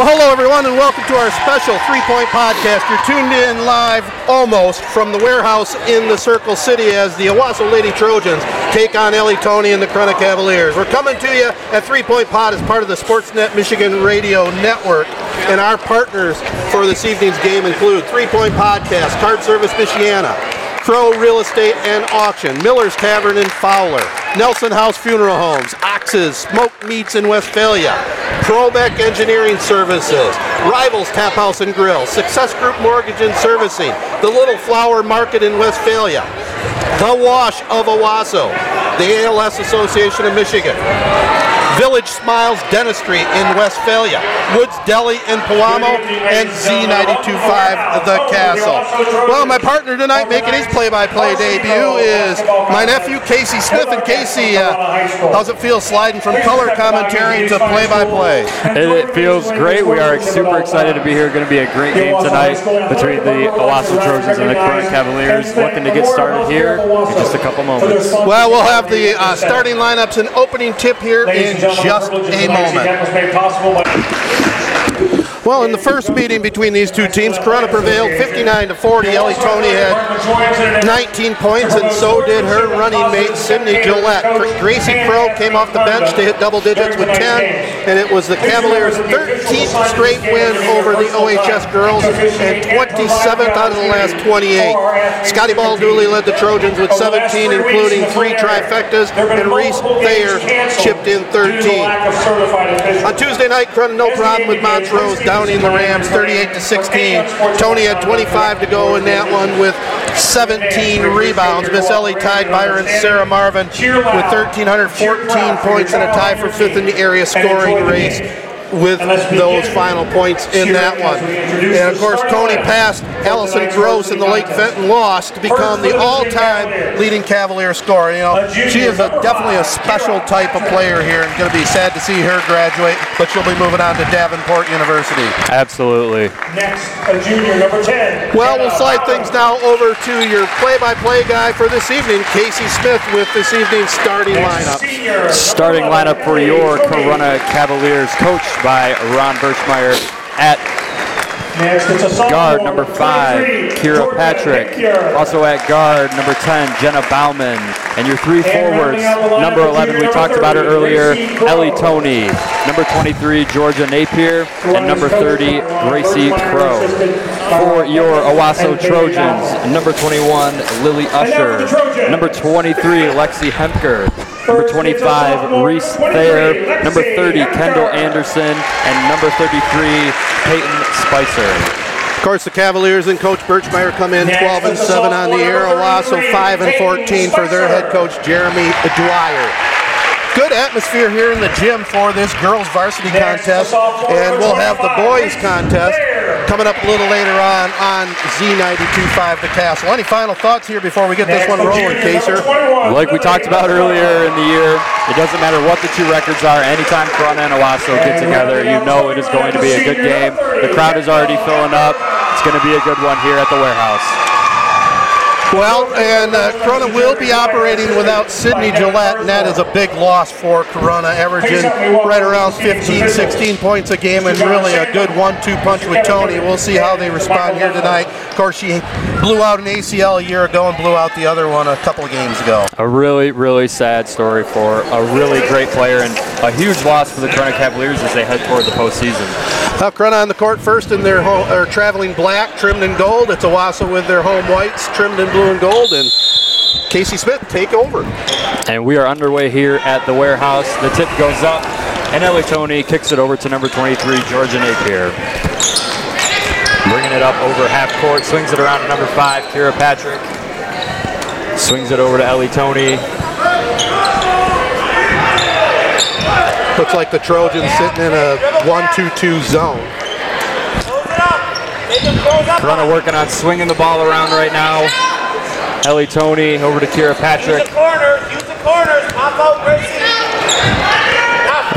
Well, hello, everyone, and welcome to our special three point podcast. You're tuned in live almost from the warehouse in the Circle City as the Owosso Lady Trojans take on Ellie Tony and the Corunna Cavaliers. We're coming to you at Three Point Pod as part of the Sportsnet Michigan Radio Network. And our partners for this evening's game include Three Point Podcast, Card Service Michiana, Crow Real Estate and Auction, Miller's Tavern in Fowler, Nelson House Funeral Homes, Ox's Smoked Meats in Westphalia, Probeck Engineering Services, Rivals Tap House and Grill, Success Group Mortgage and Servicing, the Little Flower Market in Westphalia, The Wash of Owosso, the ALS Association of Michigan, Village Smiles Dentistry in Westphalia, Woods Deli in Pewamo, and Z925 The Castle. Well, my partner tonight making his play-by-play debut is my nephew Casey Smith. And Casey, uh, how's it feel sliding from color commentary to play-by-play? It, it feels great. We are super excited to be here. Going to be a great game tonight between the Owosso Trojans and the Corunna Cavaliers. Looking to get started here in just a couple moments. Well, we'll have the uh, starting lineups and opening tip here in just a moment. Well, in the first meeting between these two teams, Corona prevailed 59 to 40. Ellie Tony had 19 points, and so did her running mate Sydney Gillette. Gracie Crow came off the bench to hit double digits with 10, and it was the Cavaliers' 13th straight win over the OHS girls and 27th out of the last 28. Scotty Ball led the Trojans with 17, including three trifectas, and Reese Thayer chipped in 13. On Tuesday night, Corona no problem with Montrose downing the Rams 38 to 16. Tony had 25 to go in that one with 17 rebounds. Miss Ellie tied Byron Sarah Marvin with 1,314 points and a tie for fifth in the area scoring race with those final points in that one. And of course, Tony passed Allison Gross in the Lake Fenton loss to become the all-time leading Cavalier scorer. You know, she is a, definitely a special type of player here, and going to be sad to see her graduate, but she'll be moving on to Davenport University. Absolutely. Next, a junior, number 10. Well, we'll slide things now over to your play-by-play guy for this evening, Casey Smith, with this evening's starting lineup. Starting lineup for your Corona Cavaliers, coached by Ron Birchmeyer at Next, it's a sophomore, guard number five, Kira Jordan Patrick. Also at guard number 10, Jenna Bauman. And your three forwards, number 11, we talked about her earlier, Ellie Tony. Number 23, Georgia Napier. And number 30, Gracie Crow. For your Owasso Trojans, number 21, Lily Usher. Number 23, Lexi Hemker. Number 25, Reese Thayer. Number 30, Kendall Anderson. And number 33, Peyton Spicer. Of course, the Cavaliers and Coach Birchmeyer come in 12 and 7 on the year. Owosso 5 and 14 for their head coach Jeremy Dwyer. Good atmosphere here in the gym for this girls varsity contest, and we'll have the boys contest coming up a little later on on Z92.5 The Castle. Any final thoughts here before we get this one rolling, Kaser? Like we talked about earlier in the year, it doesn't matter what the two records are. Anytime Corunna and Owosso get together, you know it is going to be a good game. The crowd is already filling up. It's going to be a good one here at the warehouse. Well, and uh, Corunna will be operating without Sydney Gillette, and that is a big loss for Corunna, averaging right around 15, 16 points a game, and really a good one-two punch with Tony. We'll see how they respond here tonight. Of course, she blew out an ACL a year ago and blew out the other one a couple of games ago. A really, really sad story for a really great player and a huge loss for the Corunna Cavaliers as they head toward the postseason. Uh, Corunna on the court first in their home, or traveling black, trimmed in gold. It's Owosso with their home whites, trimmed in blue and gold, and Casey Smith take over. And we are underway here at the warehouse. The tip goes up, and Ellie Tony kicks it over to number 23, Georgia Napier. Bringing it up over half court, swings it around to number five, Kira Patrick. Swings it over to Ellie Tony. Looks like the Trojans sitting in a 1-2-2 zone. Corunna working on swinging the ball around right now. Ellie Tony over to Kira Patrick. Use the corners, use the corners, pop out Gracie.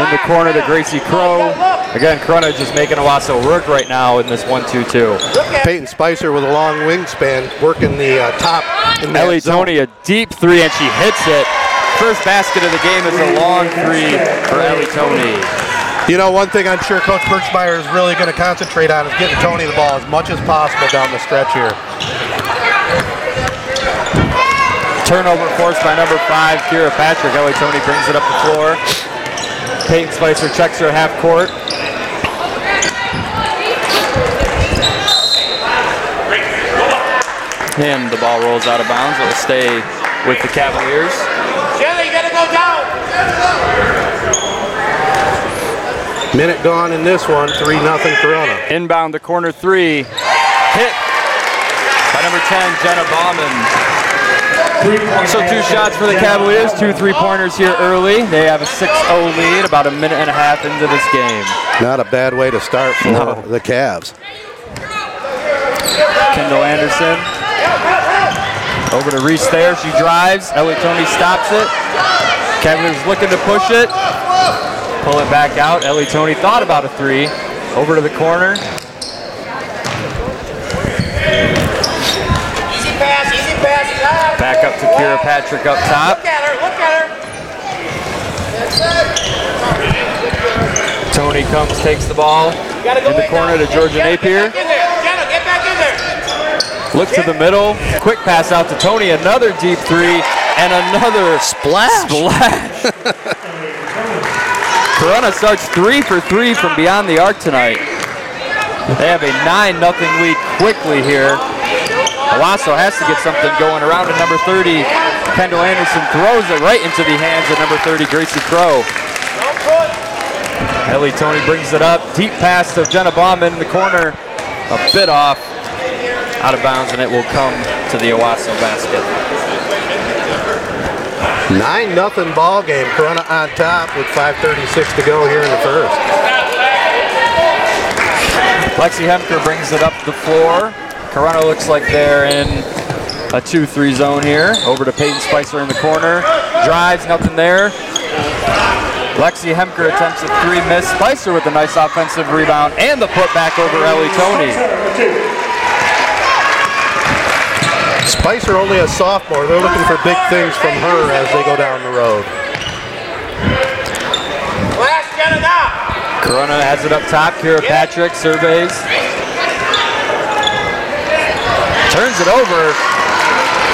In the corner to Gracie Crow. Again, Corunna just making Owosso work right now in this 1-2-2. Peyton Spicer with a long wingspan working the uh, top in Ellie zone. Tony a deep three and she hits it. First basket of the game is a long three for Ellie Tony. You know, one thing I'm sure Coach Birchmeyer is really going to concentrate on is getting Tony the ball as much as possible down the stretch here. Turnover forced by number five, Kira Patrick. Ellie Tony brings it up the floor. Peyton Spicer checks her half court. And the ball rolls out of bounds. It will stay with the Cavaliers. Shelly, you gotta go down. Minute gone in this one, 3 nothing Corona. Inbound the corner three. Hit by number 10, Jenna Bauman. So two shots for the Cavaliers, two three-pointers here early. They have a 6-0 lead, about a minute and a half into this game. Not a bad way to start for No. the Cavs. Kendall Anderson. Over to Reese Thayer. She drives. Ellie Tony stops it. Cavaliers looking to push it. Pull it back out. Ellie Tony thought about a three. Over to the corner. Easy pass, easy pass. Back up to Kira Patrick up top. Look at her, look at her. Tony comes, takes the ball. In the corner to Georgia Napier. Get back in there. Jenna, get back in there. Look to the middle. Quick pass out to Tony. Another deep three. And another Splash. splash. Corona starts three for three from beyond the arc tonight. They have a 9 nothing lead quickly here. Owosso has to get something going around to number 30. Kendall Anderson throws it right into the hands of number 30, Gracie Crow. Ellie Tony brings it up. Deep pass to Jenna Bauman in the corner. A bit off. Out of bounds, and it will come to the Owosso basket. 9 nothing ball game. Corona on top with 5.36 to go here in the first. Lexi Hemker brings it up the floor. Corona looks like they're in a 2-3 zone here. Over to Peyton Spicer in the corner. Drives, nothing there. Lexi Hemker attempts a three miss. Spicer with a nice offensive rebound and the putback over Ellie Tony. Spicer only a sophomore. They're looking for big things from her as they go down the road. Last Jenna now. Corona has it up top. Kira Patrick surveys. Turns it over.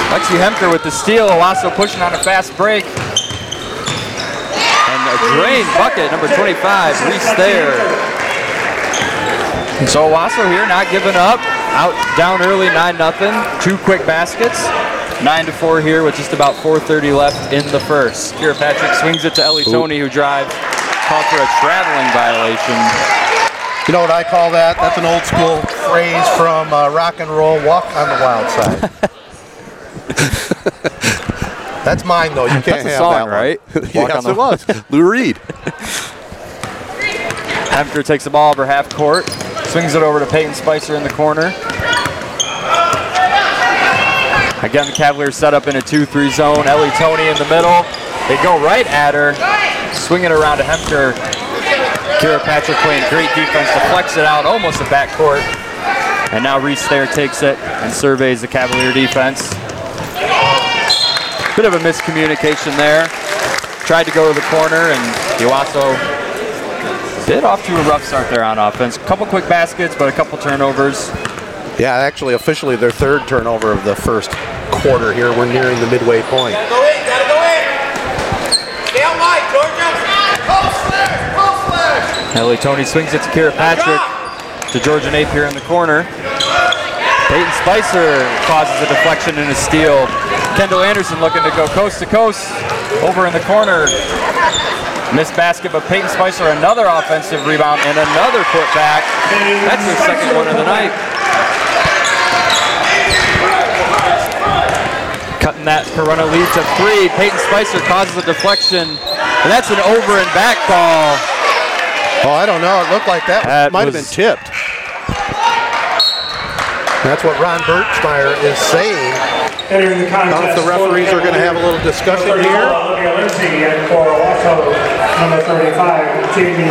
Lexi Hemker with the steal. Owosso pushing on a fast break. And a drain bucket, number 25, Reese Thayer. So Owosso here not giving up. Out down early, 9 nothing. Two quick baskets. 9 to 4 here with just about 4.30 left in the first. Kira Patrick swings it to Ellie Tony who drives. Called for a traveling violation. You know what I call that? That's an old school phrase from uh, rock and roll. Walk on the wild side. That's mine though. You can't That's a have song, that right? Walk yes, on the- it was. Lou Reed. Hemker takes the ball over half court, swings it over to Peyton Spicer in the corner. Again, the Cavaliers set up in a 2-3 zone. Ellie Tony in the middle. They go right at her, swing it around to Hemker. Kira Patrick playing great defense to flex it out, almost a backcourt. And now Reese Thayer takes it and surveys the Cavalier defense. Bit of a miscommunication there. Tried to go to the corner, and Owosso did off to a rough start there on offense. A couple quick baskets, but a couple turnovers. Yeah, actually, officially their third turnover of the first quarter here. We're nearing the midway point. Gotta go in, gotta go in. Stay out wide, Georgia. Post flash, post flash. Ellie Tony swings it to Kira Patrick, to Georgia Napier in the corner. Peyton Spicer causes a deflection and a steal. Kendall Anderson looking to go coast to coast over in the corner. Missed basket, but Peyton Spicer another offensive rebound and another putback. That's her second one of the night. Cutting that Corona lead to three. Peyton Spicer causes a deflection, and that's an over and back ball. Oh, I don't know. It looked like that, That might have been tipped. That's what Ron Birchmeyer is saying. Entering the I don't know if the referees are going to have a little discussion here. Olivia Lindsay, and for Owosso, number 35, Jamie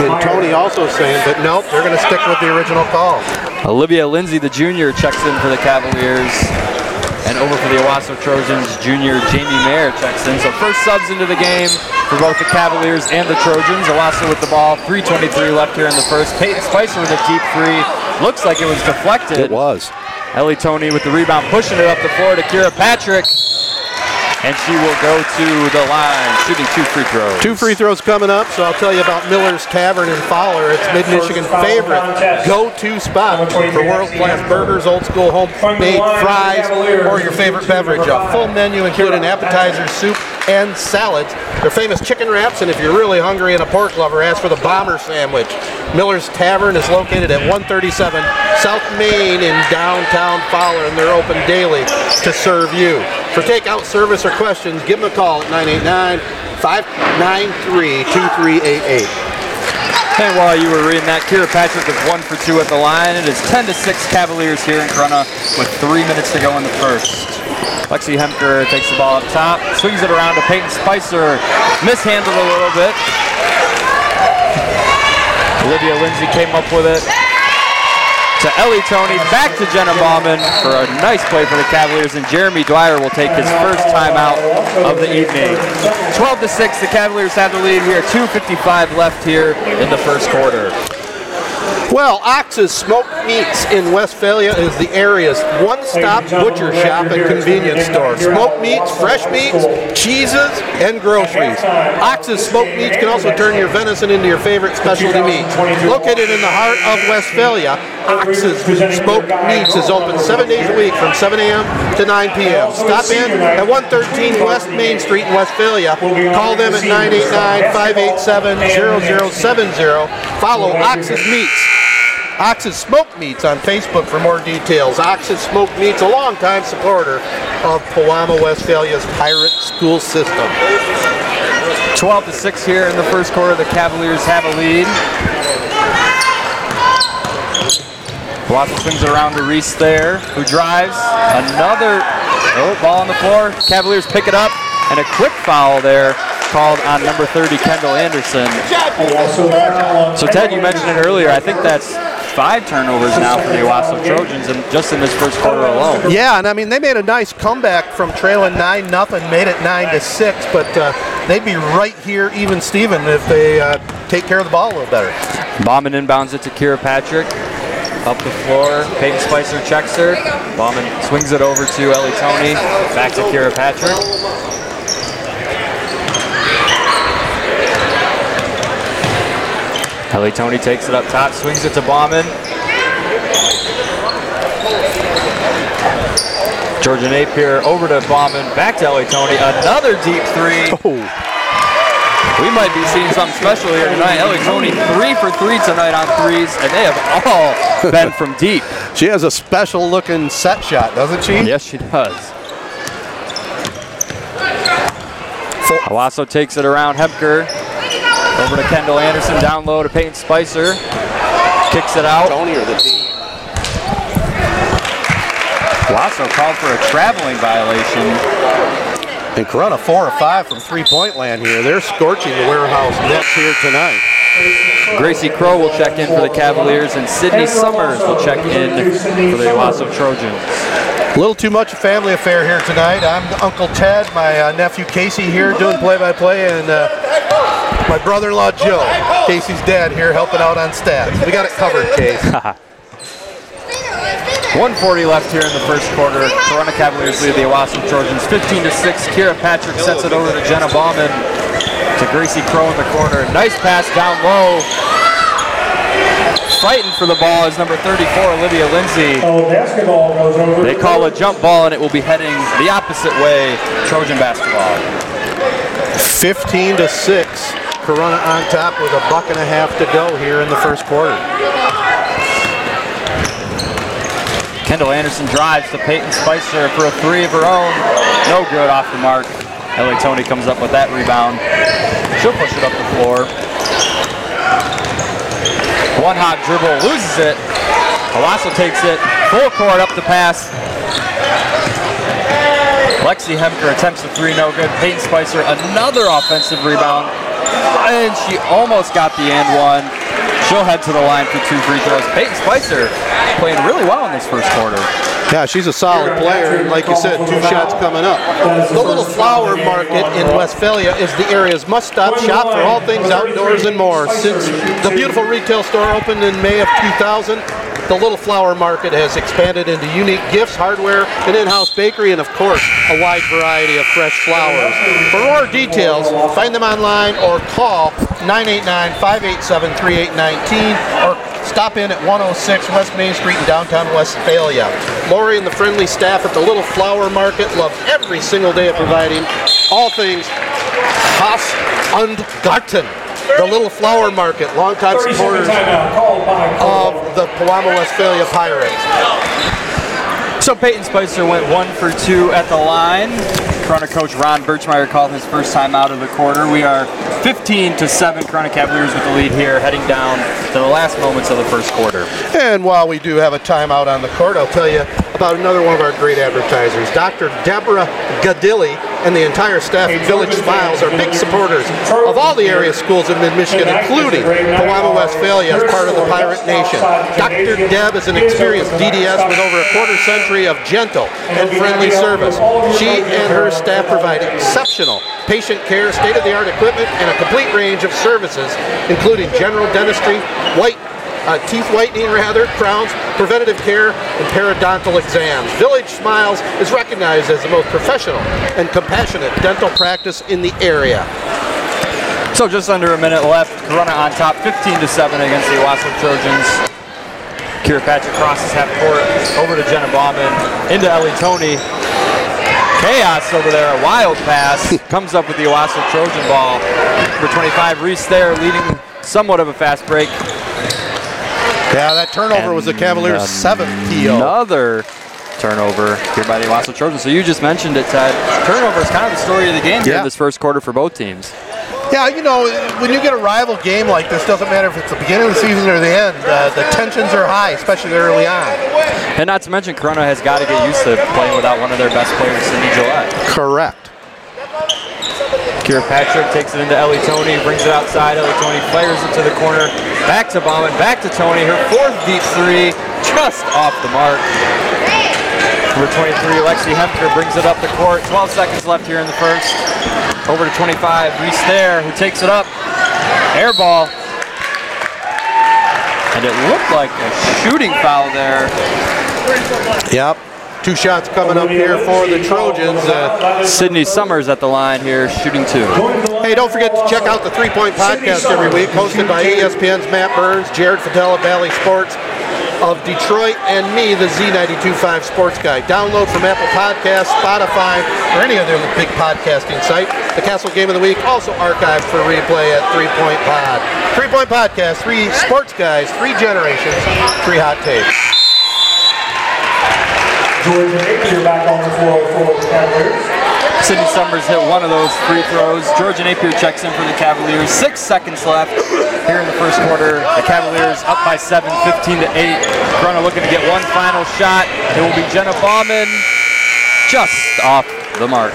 And Tony also saying, but nope, they're going to stick with the original call. Olivia Lindsay, the junior, checks in for the Cavaliers. And over for the Owosso Trojans, junior Jamie Mayer checks in. So first subs into the game for both the Cavaliers and the Trojans. Owosso with the ball, 3.23 left here in the first. Peyton Spicer with a deep three. Looks like it was deflected. It was. Ellie Tony with the rebound, pushing it up the floor to Kira Patrick. And she will go to the line, shooting two free throws. Two free throws coming up, so I'll tell you about Miller's Tavern in Fowler. It's Mid Michigan favorite go-to spot for world-class burgers, old school homemade fries, or your favorite beverage. A full menu including appetizers, soup, and salads. Their famous chicken wraps, and if you're really hungry and a pork lover, ask for the bomber sandwich. Miller's Tavern is located at 137 South Main in downtown Fowler, and they're open daily to serve you. For takeout service or questions, give them a call at 989 593 2388. And while you were reading that, Kira Patrick is one for two at the line. It is 10 to 6 Cavaliers here in Corunna with three minutes to go in the first. Lexi Hemker takes the ball up top, swings it around to Peyton Spicer, mishandled a little bit. Olivia Lindsay came up with it to Ellie Tony, back to Jenna Bauman for a nice play for the Cavaliers, and Jeremy Dwyer will take his first timeout of the evening. 12 to 6, the Cavaliers have the lead here. 2.55 left here in the first quarter. Well, Ox's Smoked Meats in Westphalia is the area's one-stop butcher shop and convenience store. Smoked meats, fresh meats, cheeses, and groceries. Ox's Smoked Meats can also turn your venison into your favorite specialty meats. Located in the heart of Westphalia, Ox's Smoked Meats is open seven days a week from 7 a.m. to 9 p.m. Stop in at 113 West Main Street in Westphalia. Call them at 989-587-0070. Follow Ox's Meats. Ox's Smoked Meats on Facebook for more details. Ox's Smoked Meats, a longtime supporter of Pewamo Westphalia's pirate school system. 12 to 6 here in the first quarter. The Cavaliers have a lead. Waffle swings it around to Reese Thayer, who drives. Another oh, ball on the floor. Cavaliers pick it up, and a quick foul there called on number 30, Kendall Anderson. So Ted, you mentioned it earlier. I think that's five turnovers now for the Owosso Trojans, and just in this first quarter alone. Yeah, and I mean they made a nice comeback from trailing nine nothing, made it nine to six, but uh, they'd be right here, even Steven, if they uh, take care of the ball a little better. Bauman inbounds it to Kira Patrick. Up the floor, Peyton Spicer checks her. Bauman swings it over to Ellie Tony. Back to Kira Patrick. Ellie Tony takes it up top, swings it to Bauman. Georgia Napier over to Bauman, back to Ellie Tony. Another deep three. Oh. We might be seeing something special here tonight. Ellie Tony three for three tonight on threes, and they have all been from deep. She has a special looking set shot, doesn't she? Yes, she does. Owosso takes it around Hemker. Over to Kendall Anderson, down low to Peyton Spicer. Kicks it out. Tony or the team? Owosso called for a traveling violation. And Corona four or five from three-point land here. They're scorching the warehouse nets here tonight. Gracie Crow will check in for the Cavaliers, and Sydney Summers will check in for the Owosso Trojans. A little too much a family affair here tonight. I'm Uncle Ted, my uh, nephew Casey here doing play-by-play, and uh, my brother-in-law Joe, Casey's dad here helping out on stats. We got it covered, Case. 140 left here in the first quarter. Corona Cavaliers lead the Owosso Trojans 15 to 6. Kira Patrick sets it over to Jenna Bauman to Gracie Crow in the corner. Nice pass down low. Fighting for the ball is number 34, Olivia Lindsay. Basketball goes over. They call a jump ball and it will be heading the opposite way, Trojan basketball. 15 to 6. Corona on top with a buck and a half to go here in the first quarter. Kendall Anderson drives to Peyton Spicer for a three of her own. No good off the mark. Ellie Tony comes up with that rebound. She'll push it up the floor. One hot dribble, loses it. Owosso takes it. Full court up the pass. Lexi Hemker attempts a three, no good. Peyton Spicer, another offensive rebound. And she almost got the end one. She'll head to the line for two free throws. Peyton Spicer playing really well in this first quarter. Yeah, she's a solid player, like you said, two shots coming up. The Little Flower Market in Westphalia is the area's must-stop shop for all things outdoors and more. Since the beautiful retail store opened in May of 2000, the Little Flower Market has expanded into unique gifts, hardware, an in-house bakery, and of course, a wide variety of fresh flowers. For more details, find them online or call 989-587-3819 or stop in at 106 West Main Street in downtown Westphalia. Lori and the friendly staff at the Little Flower Market love every single day of providing all things Haus und Garten. The Little Flower Market, longtime 30 second supporters timeout called by Corporal. of the Pewamo Westphalia Pirates. So Peyton Spicer went one for two at the line. Corona coach Ron Birchmeyer called his first time out of the quarter. We are 15 to 7 Corona Cavaliers with the lead here, heading down to the last moments of the first quarter. And while we do have a timeout on the court, I'll tell you about another one of our great advertisers. Dr. Deborah Gadilli and the entire staff at Village Smiles are big supporters of all the area schools in mid-Michigan, including Pewamo, Westphalia as part of the Pirate Nation. Dr. Deb is an experienced DDS with over a quarter century of gentle and friendly service. She and her staff provide exceptional patient care, state-of-the-art equipment, and a complete range of services, including general dentistry, white uh, teeth whitening rather, crowns, preventative care, and periodontal exams. Village Smiles is recognized as the most professional and compassionate dental practice in the area. So just under a minute left. Corona on top, 15 to 7 against the Owosso Trojans. Kira Patrick crosses half court over to Jenna Bauman into Ellie Tony. Chaos over there, a wild pass comes up with the Owosso Trojan ball. Number 25, Reese Thayer, leading somewhat of a fast break. Yeah, that turnover was the Cavaliers' And seventh PO. Another turnover here by the Owosso Trojans. So you just mentioned it, Ted. Turnover is kind of the story of the game here Yeah. in this first quarter for both teams. Yeah, you know, when you get a rival game like this, doesn't matter if it's the beginning of the season or the end, uh, the tensions are high, especially early on. And not to mention, Corona has got to get used to playing without one of their best players, Sydney Gillette. Correct. Kira Patrick takes it into Ellie Tony, brings it outside. Ellie Tony flares it to the corner. Back to Bauman, back to Tony. Her fourth deep three, just off the mark. Number 23, Lexi Hemker brings it up the court. 12 seconds left here in the first. Over to 25, Reese Thayer, who takes it up. Air ball. And it looked like a shooting foul there. Yep. Two shots coming up here for the Trojans. Uh, Sydney Summers at the line here, shooting two. Hey, don't forget to check out the Three Point Podcast every week, hosted by ESPN's Matt Burns, Jared Fatella, Valley Sports of Detroit, and me, the Z925 Sports Guy. Download from Apple Podcasts, Spotify, or any other big podcasting site. The Castle Game of the Week also archived for replay at Three Point Pod. Three Point Podcast, three sports guys, three generations, three hot takes. Napier back on the the Cavaliers. Sydney Summers hit one of those free throws. Georgia Napier checks in for the Cavaliers. Six seconds left here in the first quarter. The Cavaliers up by seven, 15 to eight. Corona looking to get one final shot. It will be Jenna Bauman just off the mark.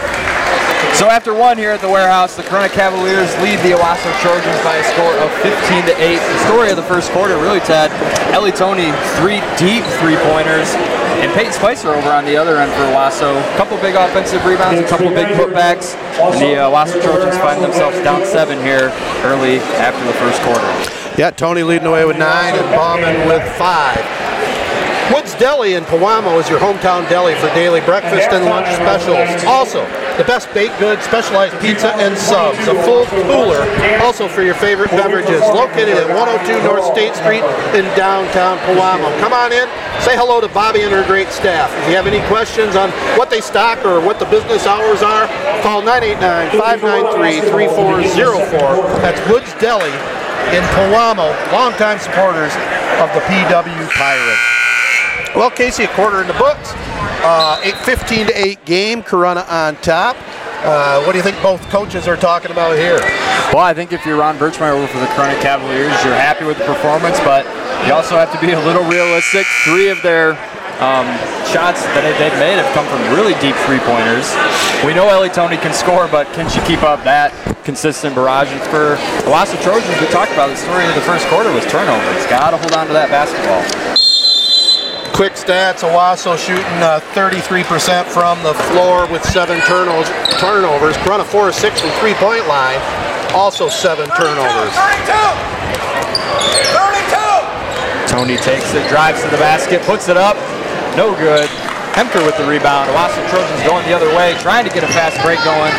So after one here at the warehouse, the Corona Cavaliers lead the Owosso Trojans by a score of 15 to 8. The story of the first quarter, really, Ted. Ellie Tony, three deep three-pointers. And Peyton Spicer over on the other end for Owosso. A couple big offensive rebounds, a couple big putbacks. And the uh, Owosso Trojans find themselves down seven here early after the first quarter. Yeah, Tony leading away with nine and Bauman with five. Woods Deli in Pewamo is your hometown deli for daily breakfast and lunch specials. Also, the best baked goods, specialized pizza, and subs. A full cooler, also for your favorite beverages. Located at 102 North State Street in downtown Pewamo. Come on in, say hello to Bobby and her great staff. If you have any questions on what they stock or what the business hours are, call 989-593-3404. That's Woods Deli in Pewamo, longtime supporters of the PW Pirates. Well, Casey, a quarter in the books. Uh, 8-15 to 8 game, Corona on top. Uh, what do you think both coaches are talking about here? Well, I think if you're Ron Birchmeyer over for the Corona Cavaliers, you're happy with the performance, but you also have to be a little realistic. Three of their Um, shots that they've made have come from really deep three-pointers. We know Ellie Tony can score, but can she keep up that consistent barrage? And for Owosso Trojans, we talked about the story of the first quarter was turnovers. Got to hold on to that basketball. Quick stats, Owosso shooting 33% uh, from the floor with seven turnovers. turnovers. Corunna 4 of 6 from three-point line, also seven turnovers. 32! 32! Tony takes it, drives to the basket, puts it up, no good. Hemker with the rebound. Owosso Trojans going the other way, trying to get a fast break going.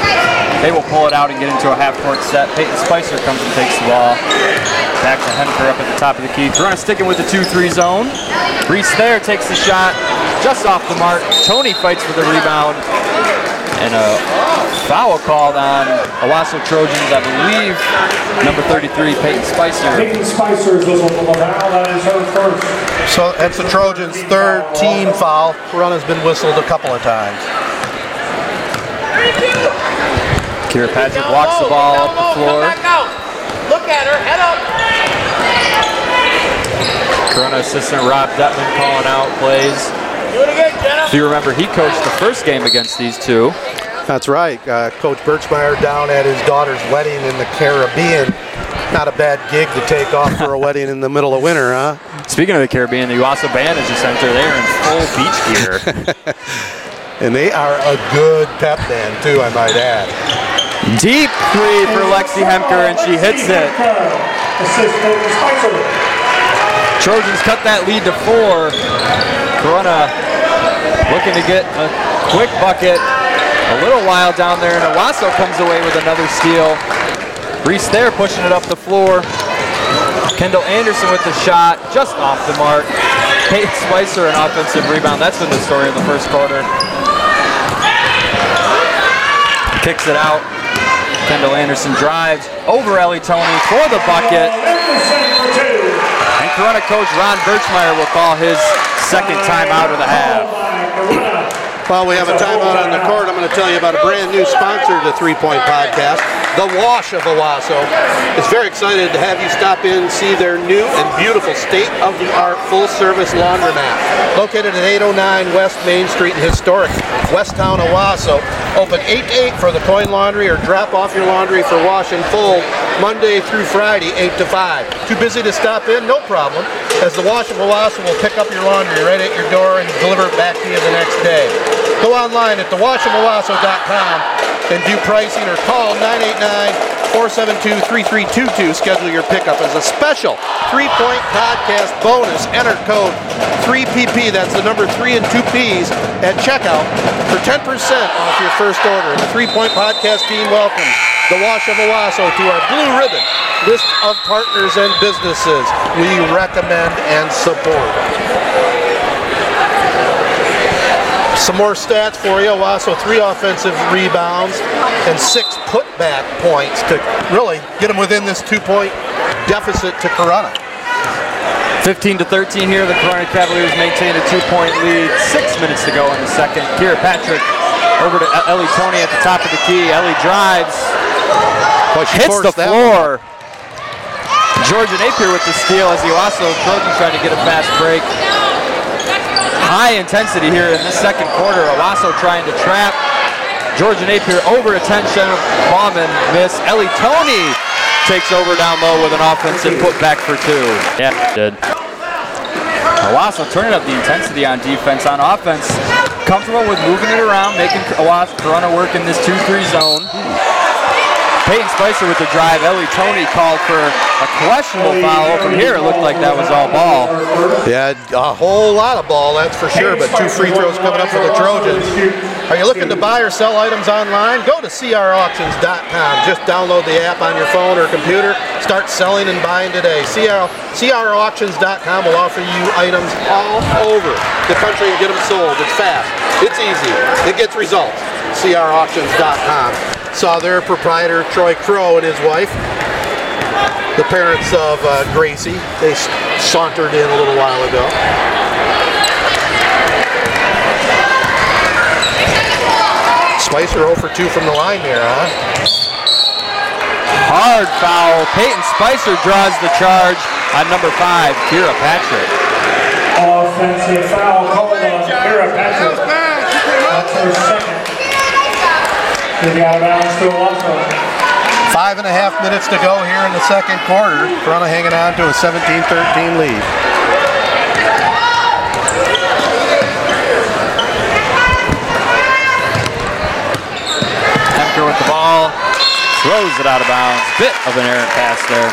They will pull it out and get into a half-court set. Peyton Spicer comes and takes the ball. Back to Hemker up at the top of the key. Corunna sticking with the 2-3 zone. Reese Thayer takes the shot just off the mark. Tony fights for the rebound. And a foul called on Owosso Trojans, I believe, number 33, Peyton Spicer. Peyton Spicer is whistled for the foul. That is her first. So that's the Trojans' third team foul. Corunna's been whistled a couple of times. Kira Patrick walks the ball up the floor. Look at her, head up. Corona assistant Rob Detman calling out plays. Do it again, Jenna. If you remember, he coached the first game against these two. That's right. Uh, Coach Birchmeyer down at his daughter's wedding in the Caribbean. Not a bad gig to take off for a wedding in the middle of winter, huh? Speaking of the Caribbean, the Owosso Band is just entered. They are in full beach gear. and they are a good pep band, too, I might add. Deep three for Lexi Hemker, and she hits it. Assist Peyton Spicer. Trojans cut that lead to four. Corunna looking to get a quick bucket. A little while down there, and Owosso comes away with another steal. Reese Thayer pushing it up the floor. Kendall Anderson with the shot, just off the mark. Peyton Spicer an offensive rebound. That's been the story of the first quarter. Kicks it out. Kendall Anderson drives over Ellie Tony for the bucket. And Corona coach Ron Birchmeyer will call his second timeout of the half. While we have a timeout on the court, I'm going to tell you about a brand new sponsor to Three Point Podcast, The Wash of Owosso. It's very excited to have you stop in and see their new and beautiful state-of-the-art full-service laundromat. Located at 809 West Main Street in historic Westtown, Owosso. Open 8 to 8 for the coin laundry or drop off your laundry for wash and fold Monday through Friday, 8 to 5. Too busy to stop in? No problem, as the Wash of Owosso will pick up your laundry right at your door and deliver it back to you the next day. Go online at thewashofowosso.com and view pricing or call 989-472-3322. Schedule your pickup as a special three-point podcast bonus. Enter code 3PP, that's the number 3 and 2 Ps, at checkout for 10% off your first order. The three-point podcast team welcomes the Wash of Owosso to our blue ribbon list of partners and businesses we recommend and support. Some more stats for you. Owosso three offensive rebounds and six putback points to really get them within this two-point deficit to Corona. 15 to 13 here. The Corona Cavaliers maintain a two-point lead. Six minutes to go in the second. Kira Patrick over to Ellie Tony at the top of the key. Ellie drives, Boy, hits the floor. Georgia Napier with the steal as the Owosso Trojans trying to get a fast break. High intensity here in the second quarter. Owosso trying to trap. Georgia Napier over attention. Bauman miss. Ellie Tony takes over down low with an offensive putback for two. Yeah, did. Owosso turning up the intensity on defense. On offense, comfortable with moving it around, making Owosso Corunna work in this 2-3 zone. Peyton Spicer with the drive. Ellie Tony called for a questionable foul. From here, it looked like that was all ball. Yeah, a whole lot of ball, that's for sure, but two free throws coming up for the Trojans. Are you looking to buy or sell items online? Go to crauctions.com. Just download the app on your phone or computer. Start selling and buying today. CR, crauctions.com will offer you items all over the country and get them sold. It's fast. It's easy. It gets results. crauctions.com. Saw their proprietor, Troy Crow, and his wife, the parents of uh, Gracie. They sauntered in a little while ago. Spicer 0 for 2 from the line there, huh? Hard foul. Peyton Spicer draws the charge on number five, Kira Patrick. Offensive foul called on Spicer's second. Moving out of bounds to Owosso. Five and a half minutes to go here in the second quarter. Corunna hanging on to a 17-13 lead. Hemker with the ball, throws it out of bounds. Bit of an errant pass there.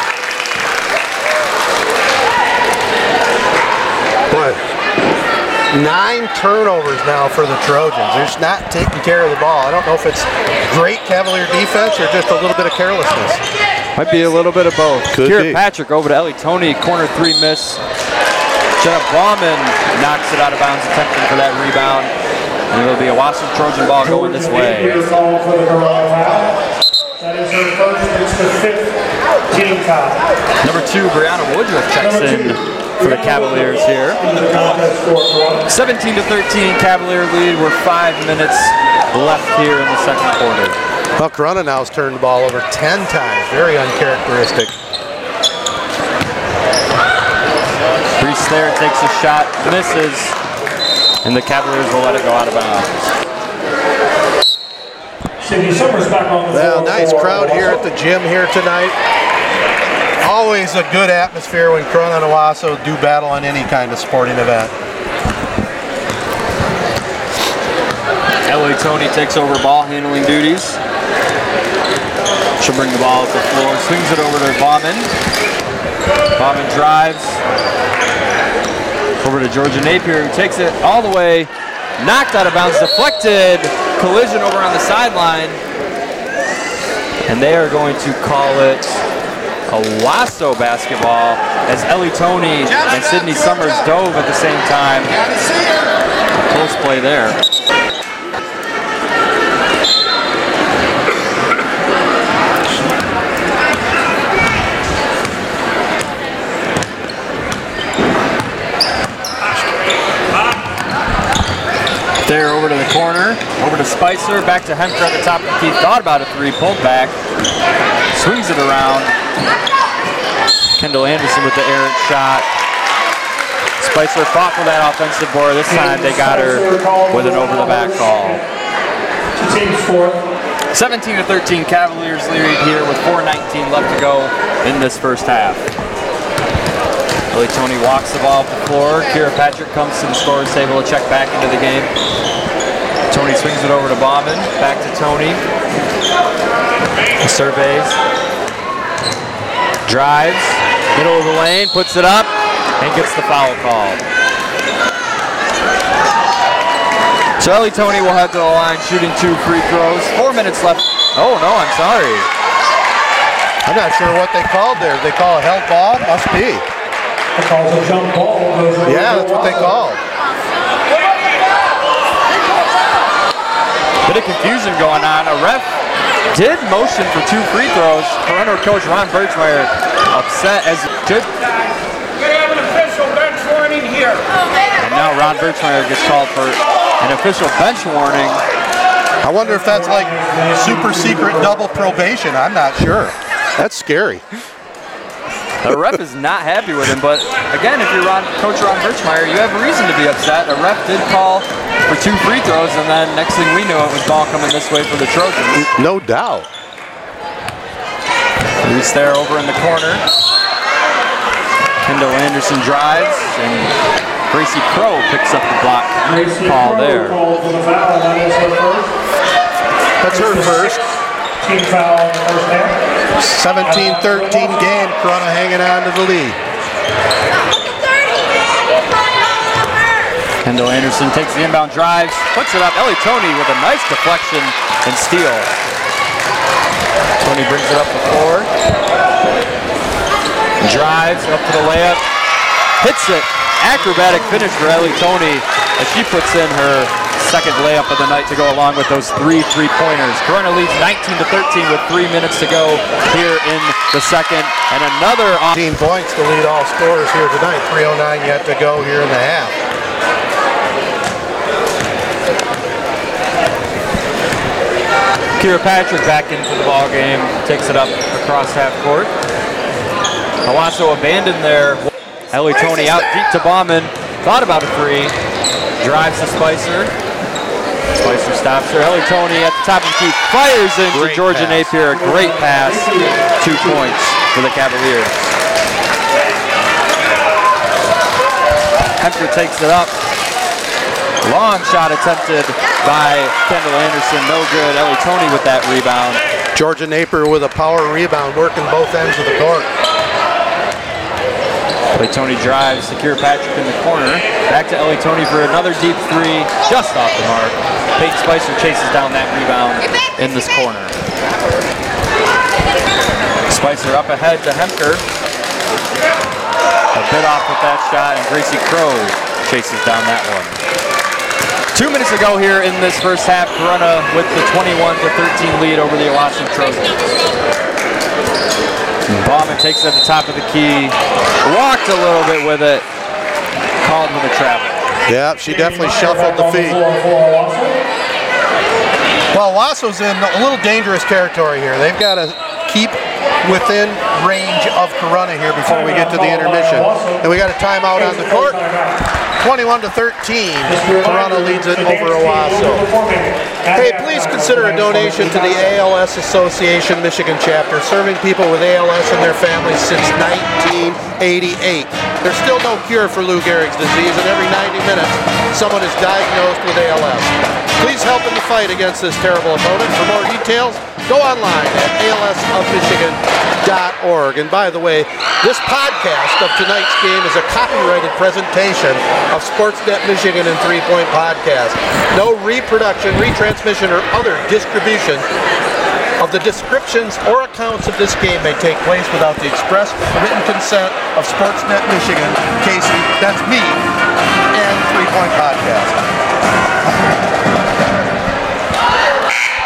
Boy, nine turnovers now for the Trojans. They're just not taking care of the ball. I don't know if it's great Cavalier defense or just a little bit of carelessness. Might be a little bit of both. Could Kira. Patrick over to Ellie Tony, corner three miss. Jenna Bauman knocks it out of bounds, attempting for that rebound. And it'll be a Wasson Trojan ball going this way. Napier called for the Corona foul. That is her first, it's the fifth team foul. Number two, Brianna Woodruff checks in for the Cavaliers here. In the contest for Corona. 17 to 13 Cavalier lead. We're five minutes left here in the second quarter. Buck Corunna now has turned the ball over 10 times. Very uncharacteristic. Reese Thayer takes a shot, misses, and the Cavaliers will let it go out of bounds. Sydney Summers back on the floor. Well, nice crowd here at the gym here tonight. Always a good atmosphere when Corunna and Owosso do battle on any kind of sporting event. Ellie Tony takes over ball handling duties. She'll bring the ball up the floor, swings it over to Bauman. Bauman drives over to Georgia Napier, who takes it all the way, knocked out of bounds, deflected, collision over on the sideline. And they are going to call it a Wasso basketball as Ellie Tony and Sydney Summers dove at the same time. Close play there. There over to the corner, over to Spicer, back to Hemker at the top of the key. Thought about a three, pulled back, swings it around. Kendall Anderson with the errant shot. Spicer fought for that offensive board. This time they got her with an over the back call. Teams fourth. 17 to 13 Cavaliers lead here with 4:19 left to go in this first half. Ellie Tony walks the ball off the floor. Kira Patrick comes to the scorer's table to check back into the game. Tony swings it over to Bauman. Back to Tony. He surveys. Drives. Middle of the lane. Puts it up. And gets the foul call. So Ellie Tony will head to the line shooting two free throws. Four minutes left. Oh no, I'm sorry. I'm not sure what they called there. They call a help ball? Must be. It a jump ball. Yeah, that's what they called. Bit of confusion going on. A ref did motion for two free throws. Parental coach Ron Birchmeyer upset as should. Gonna have an official bench warning here. And now Ron Birchmeyer gets called for an official bench warning. I wonder if that's like super secret double probation. I'm not sure. That's scary. The ref is not happy with him, but again, if you're Ron, Coach Ron Birchmeyer, you have a reason to be upset. A ref did call for two free throws, and then next thing we knew, it was ball coming this way for the Trojans. No doubt. Reese Thayer over in the corner. Kendall Anderson drives, and Gracie Crow picks up the block Gracie call Crow there. Called the foul. That is her first. That's her first. Team foul first half. 17-13 game. Corunna hanging on to the lead. Kendall Anderson takes the inbound drives, puts it up. Ellie Tony with a nice deflection and steal. Tony brings it up the floor. Drives up to the layup. Hits it. Acrobatic finish for Ellie Tony as she puts in her second layup of the night to go along with those three three-pointers. Corona leads 19 to 13 with three minutes to go here in the second. And another 18 points to lead all scorers here tonight. 309 yet to go here in the half. Kira Patrick back into the ball game, takes it up across half court. Owosso abandoned there. Ellie Tony out deep to Bauman. Thought about a three. Drives to Spicer. Spicer stops her. Ellie Tony at the top of the key fires into Great Georgia pass. Napier. A great pass. Two points for the Cavaliers. Hemker takes it up. Long shot attempted by Kendall Anderson. No good. Ellie Tony with that rebound. Georgia Napier with a power rebound, working both ends of the court. Ellie Tony drives, secure Patrick in the corner. Back to Ellie Tony for another deep three, just off the mark. Peyton Spicer chases down that rebound in this corner. Spicer up ahead to Hemker. A bit off with that shot, and Gracie Crow chases down that one. Two minutes ago here in this first half, Corunna with the 21 to 13 lead over the Owosso Trojans. Bauman takes it at the top of the key, walked a little bit with it, called with a travel. Yeah, she definitely shuffled the feet. Well, Owosso's in a little dangerous territory here. They've got to keep within range of Corunna here before we get to the intermission. And we got a timeout on the court. 21 to 13. Corunna leads it over Owosso. Hey, please consider a donation to the ALS Association Michigan chapter, serving people with ALS and their families since 1988. There's still no cure for Lou Gehrig's disease, and every 90 minutes, someone is diagnosed with ALS. Please help in the fight against this terrible opponent. For more details, go online at alsofmichigan.org. And by the way, this podcast of tonight's game is a copyrighted presentation of Sportsnet Michigan and Three Point Podcast. No reproduction, retransmission, or other distribution of the descriptions or accounts of this game may take place without the express written consent of Sportsnet Michigan, Casey, that's me, and Three Point Podcast.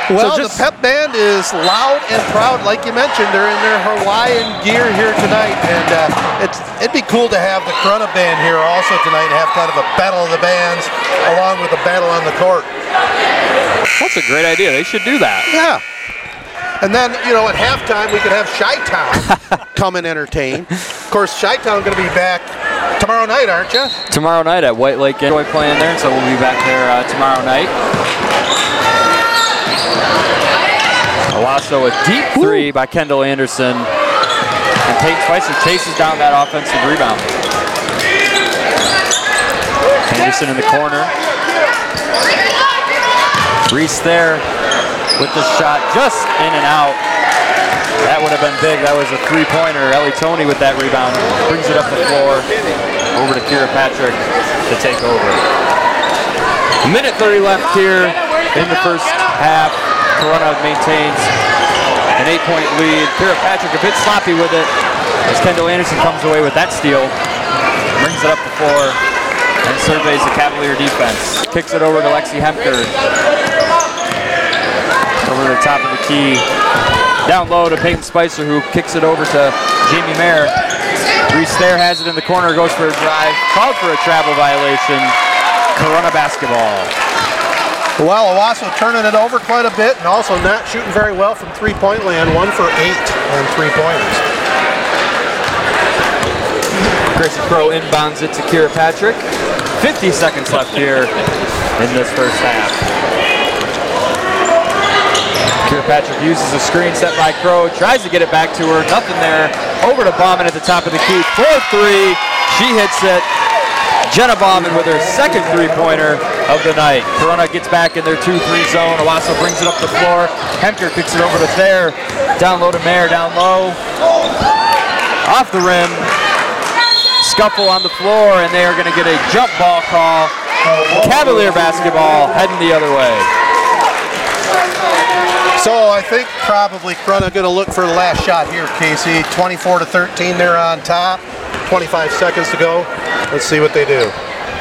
Well, just- the pep band is loud and proud, like you mentioned. They're in their Hawaiian gear here tonight, and uh, it's it'd be cool to have the Corunna band here also tonight and have kind of a battle of the bands along with a battle on the court. That's a great idea. They should do that. Yeah. And then, you know, at halftime, we could have Chi Town come and entertain. Of course, Chi Town going to be back tomorrow night, aren't you? Tomorrow night at White Lake Enjoy playing there, so we'll be back there uh, tomorrow night. Owosso a deep three by Kendall Anderson. And Peyton Spicer chases down that offensive rebound. Anderson in the corner. Reese Thayer with the shot just in and out. That would have been big. That was a three-pointer. Ellie Tony with that rebound brings it up the floor over to Kira Patrick to take over. A minute 30 left here in the first half. Corunna maintains an eight-point lead. Kira Patrick a bit sloppy with it as Kendall Anderson comes away with that steal. Brings it up the floor and surveys the Cavalier defense. Kicks it over to Lexi Hemker. Over the top of the key. Down low to Peyton Spicer who kicks it over to Jamie Mayer. Reese Thayer has it in the corner, goes for a drive. Called for a travel violation. Corunna basketball. Well, Owosso turning it over quite a bit and also not shooting very well from three-point land, one for eight on three-pointers. Gracie Crow inbounds it to Kira Patrick. 50 seconds left here in this first half. Kira Patrick uses a screen set by Crow, tries to get it back to her, nothing there. Over to Bauman at the top of the key. 4-3, she hits it. Jenna Bauman with her second three-pointer of the night. Corunna gets back in their 2-3 zone. Owosso brings it up the floor. Hemker kicks it over to Thayer. Down low to Mayer, down low. Off the rim. Scuffle on the floor, and they are going to get a jump ball call. Cavalier basketball heading the other way. So I think probably Corunna going to look for the last shot here, Casey. 24 to 13, they're on top. 25 seconds to go. Let's see what they do.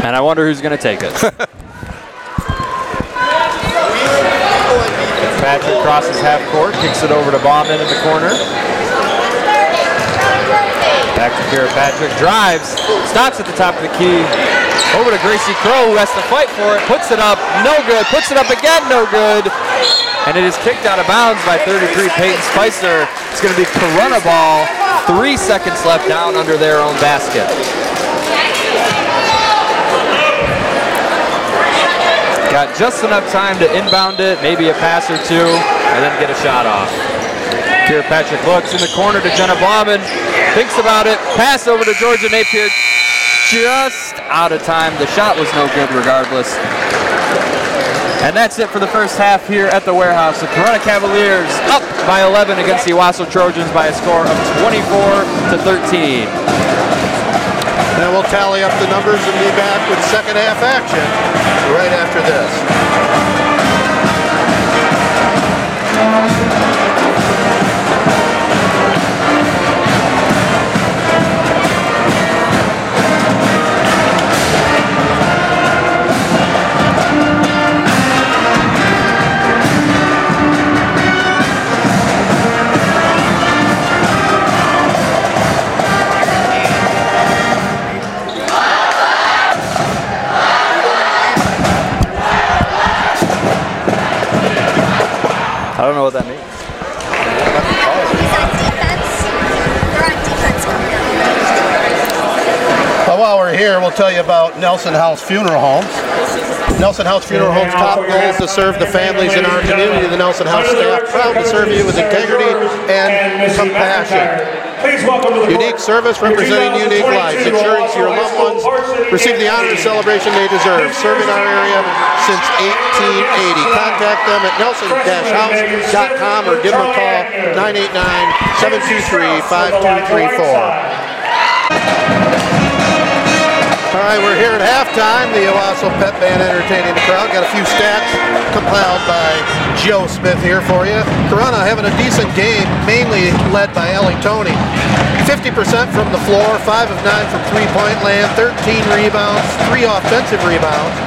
And I wonder who's going to take it. Patrick crosses half court, kicks it over to Bauman in the corner. Back to Kira Patrick, drives, stops at the top of the key. Over to Gracie Crow, who has to fight for it, puts it up, no good, puts it up again, no good. And it is kicked out of bounds by 33 Peyton Spicer. It's going to be Corunna ball, three seconds left down under their own basket. got just enough time to inbound it, maybe a pass or two, and then get a shot off. Kira Patrick looks in the corner to Jenna Bauman, thinks about it, pass over to Georgia Napier, just out of time. The shot was no good regardless. And that's it for the first half here at the warehouse. The Corunna Cavaliers up by 11 against the Owosso Trojans by a score of 24 to 13. Then we'll tally up the numbers and be back with second half action right after this. I don't know what that means. While we're here, we'll tell you about Nelson House Funeral Homes. Nelson House Funeral Homes' top goal is to serve the families in our community. The Nelson House staff proud to serve you with integrity and compassion. Please welcome to the Unique court service representing unique lives, 2022 ensuring your loved ones receive the honor and celebration they deserve. Serving our area since 1880. Contact them at nelson-house.com or give them a call 989-723-5234. All right, we're here at halftime. The Owosso Pep Band entertaining the crowd. Got a few stats compiled by Joe Smith here for you. Corunna having a decent game, mainly led by Ellie Tony. 50% from the floor, 5 of 9 from three-point land, 13 rebounds, 3 offensive rebounds.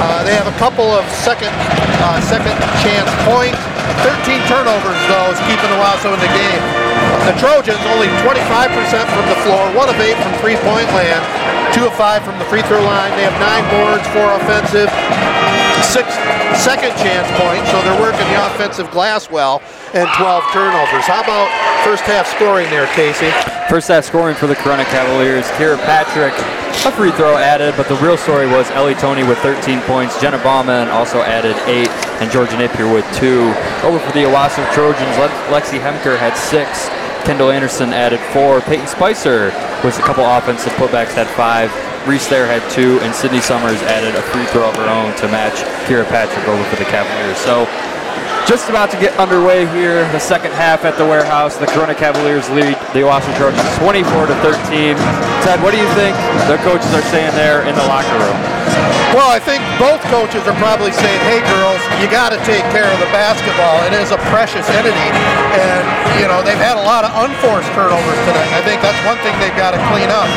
Uh, they have a couple of second uh, second chance points. 13 turnovers, though, is keeping Owosso in the game. The Trojans only 25% from the floor, 1 of 8 from three-point land, 2 of 5 from the free throw line. They have 9 boards, 4 offensive, 6 second chance points, so they're working the offensive glass well, and 12 turnovers. How about first half scoring there, Casey? First half scoring for the Corunna Cavaliers. Kira Patrick, a free throw added, but the real story was Ellie Tony with 13 points. Jenna Bauman also added 8, and Georgia Napier with 2. Over for the Owosso Trojans, Lexi Hemker had 6. Kendall Anderson added 4. Peyton Spicer with a couple offensive putbacks had 5. Reese Thayer had 2, and Sydney Summers added a free throw of her own to match Kira Patrick over for the Cavaliers. So just about to get underway here, the second half at the warehouse. The Corunna Cavaliers lead the Owosso Trojans 24 to 13. Ted, what do you think the coaches are saying there in the locker room? Well, I think both coaches are probably saying, hey, girls, you got to take care of the basketball. It is a precious entity. And, you know, they've had a lot of unforced turnovers tonight. I think that's one thing they've got to clean up.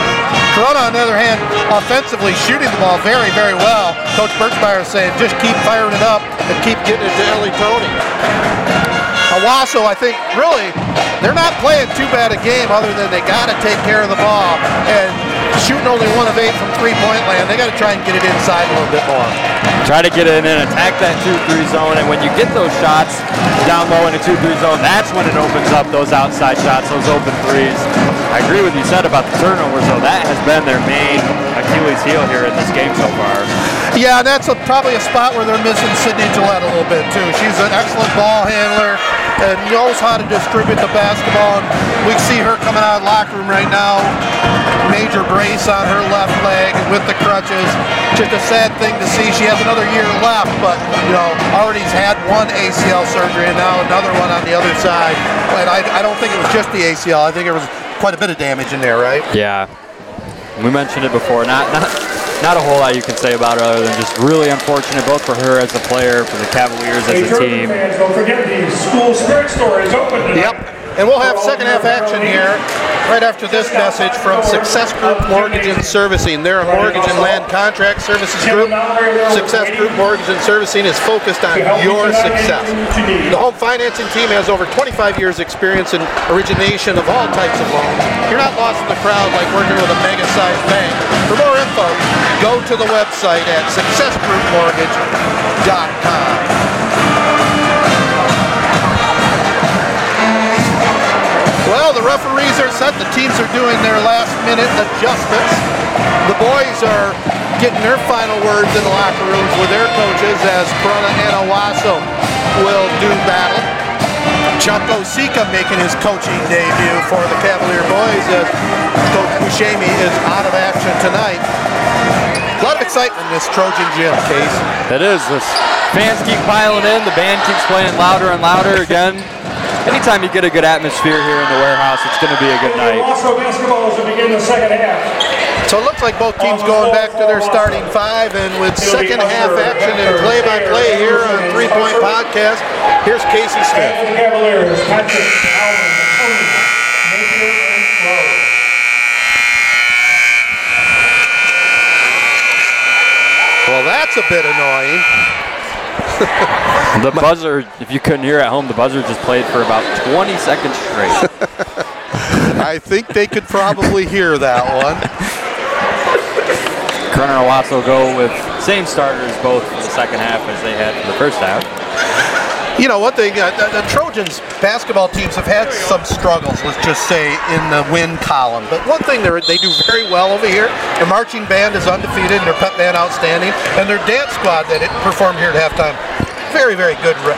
Corunna, on the other hand, offensively shooting the ball very, very well. Coach Birchmeyer is saying, just keep firing it up and keep getting it to Ellie Tony. Owosso, I think, really, they're not playing too bad a game other than they got to take care of the ball. And shooting only one of eight from three-point land, they got to try and get it inside a little bit more. Try to get in and attack that 2-3 zone, and when you get those shots down low in a 2-3 zone, that's when it opens up those outside shots, those open threes. I agree with you said about the turnovers, though. That has been their main Achilles heel here in this game so far. Yeah, that's a, probably a spot where they're missing Sydney Gillette a little bit too. She's an excellent ball handler and knows how to distribute the basketball. And we see her coming out of the locker room right now, major brace on her left leg with the crutches. Just a sad thing to see. She has another year left, but you know already's had one ACL surgery and now another one on the other side. And I, I don't think it was just the ACL. I think there was quite a bit of damage in there, right? Yeah. We mentioned it before. Not not not a whole lot you can say about her other than just really unfortunate both for her as a player, for the Cavaliers Hey, as a Trojan team. fans, don't forget the school spirit store is open tonight. Yep. And we'll have second half action here right after this message from Success Group Mortgage and Servicing. They're a mortgage and land contract services group. Success Group Mortgage and Servicing is focused on your success. The home financing team has over 25 years experience in origination of all types of loans. You're not lost in the crowd like working with a mega-sized bank. For more info, go to the website at successgroupmortgage.com. the referees are set. The teams are doing their last minute adjustments. the boys are getting their final words in the locker rooms with their coaches as Corunna and Owosso will do battle. Chuck Osika making his coaching debut for the Cavalier boys as Coach Buscemi is out of action tonight. A lot of excitement in this Trojan gym, Case. It is. The fans keep piling in. The band keeps playing louder and louder again. Anytime you get a good atmosphere here in the warehouse, it's going to be a good night. Also basketball as we begin the second half. So it looks like both teams going back to their starting five, and with second half action and play-by-play here on Three Point Podcast, here's Casey Smith. For the Cavaliers, Patrick, Allen, Tony, Napier, and Rose. Well, that's a bit annoying. The buzzer, if you couldn't hear at home, the buzzer just played for about 20 seconds straight. I think they could probably hear that one. Corunna and Owosso go with same starters both for the second half as they had for the first half. You know, one thing, uh, the, the Trojans basketball teams have had some struggles, let's just say, in the win column. But one thing they do very well over here, their marching band is undefeated and their pep band outstanding, and their dance squad that it performed here at halftime, very, very good re-